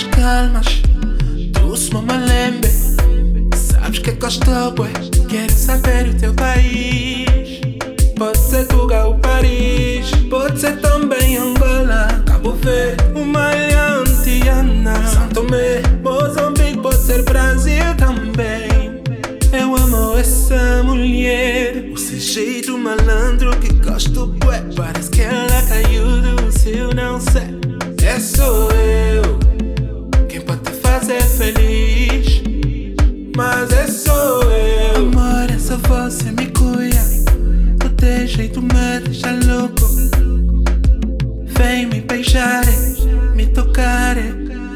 Nas calmas se malembe Sabes que gosto bué Quero saber o teu país Pode ser Tuga ou Paris Pode ser também Angola Cabo Verde, uma Antiana São Tomé, Moçambique Pode ser Brasil também eu amo essa mulher O seu jeito malandro que gosto bué Parece que ela caiu do céu, não sei É só fazer feliz. Mas é só eu. Amor, é só você me cuida. O teu jeito me deixa louco. Vem me beijar, me tocar.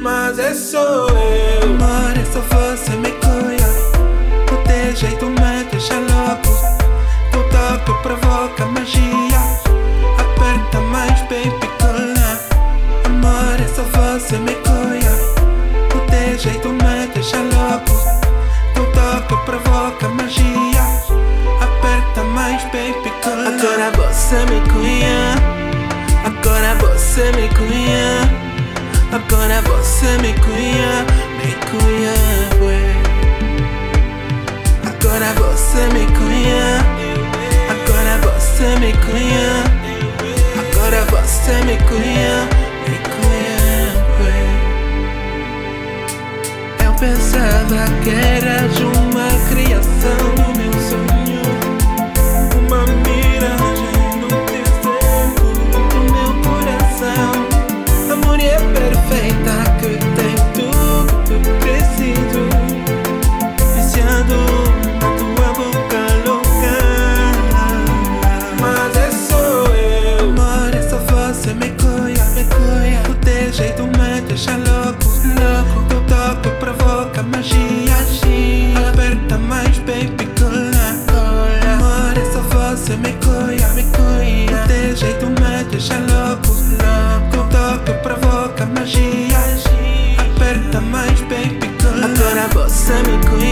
Mas é só eu. Amor, baby, Agora você me cuida Agora você me cuida Agora você me cuida Me cuida, ué. Agora você me conhece Agora você me conhece Agora você me conhece Me conhece Eu pensava que eras uma criação jeito me deixa louco, louco Teu toque provoca magia, Aperta mais, baby, cola, cola Amor, é só você me cuida, me cuida. O teu jeito me deixa louco, louco Teu toque provoca magia, Aperta mais, baby, cola Agora você me conhece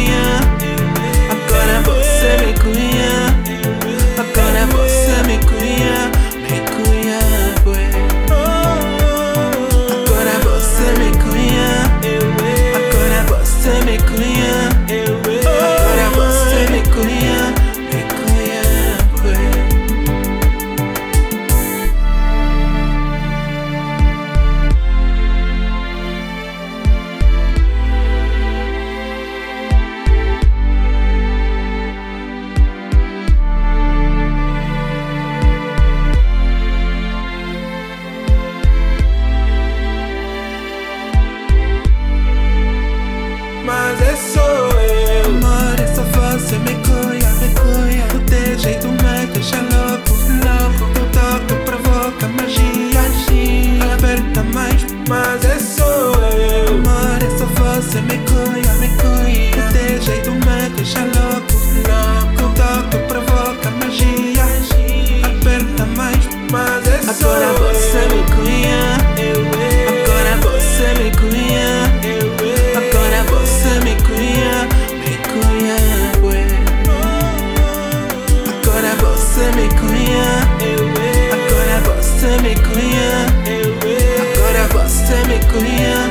me conhece, eh, eh. agora é você me conhece.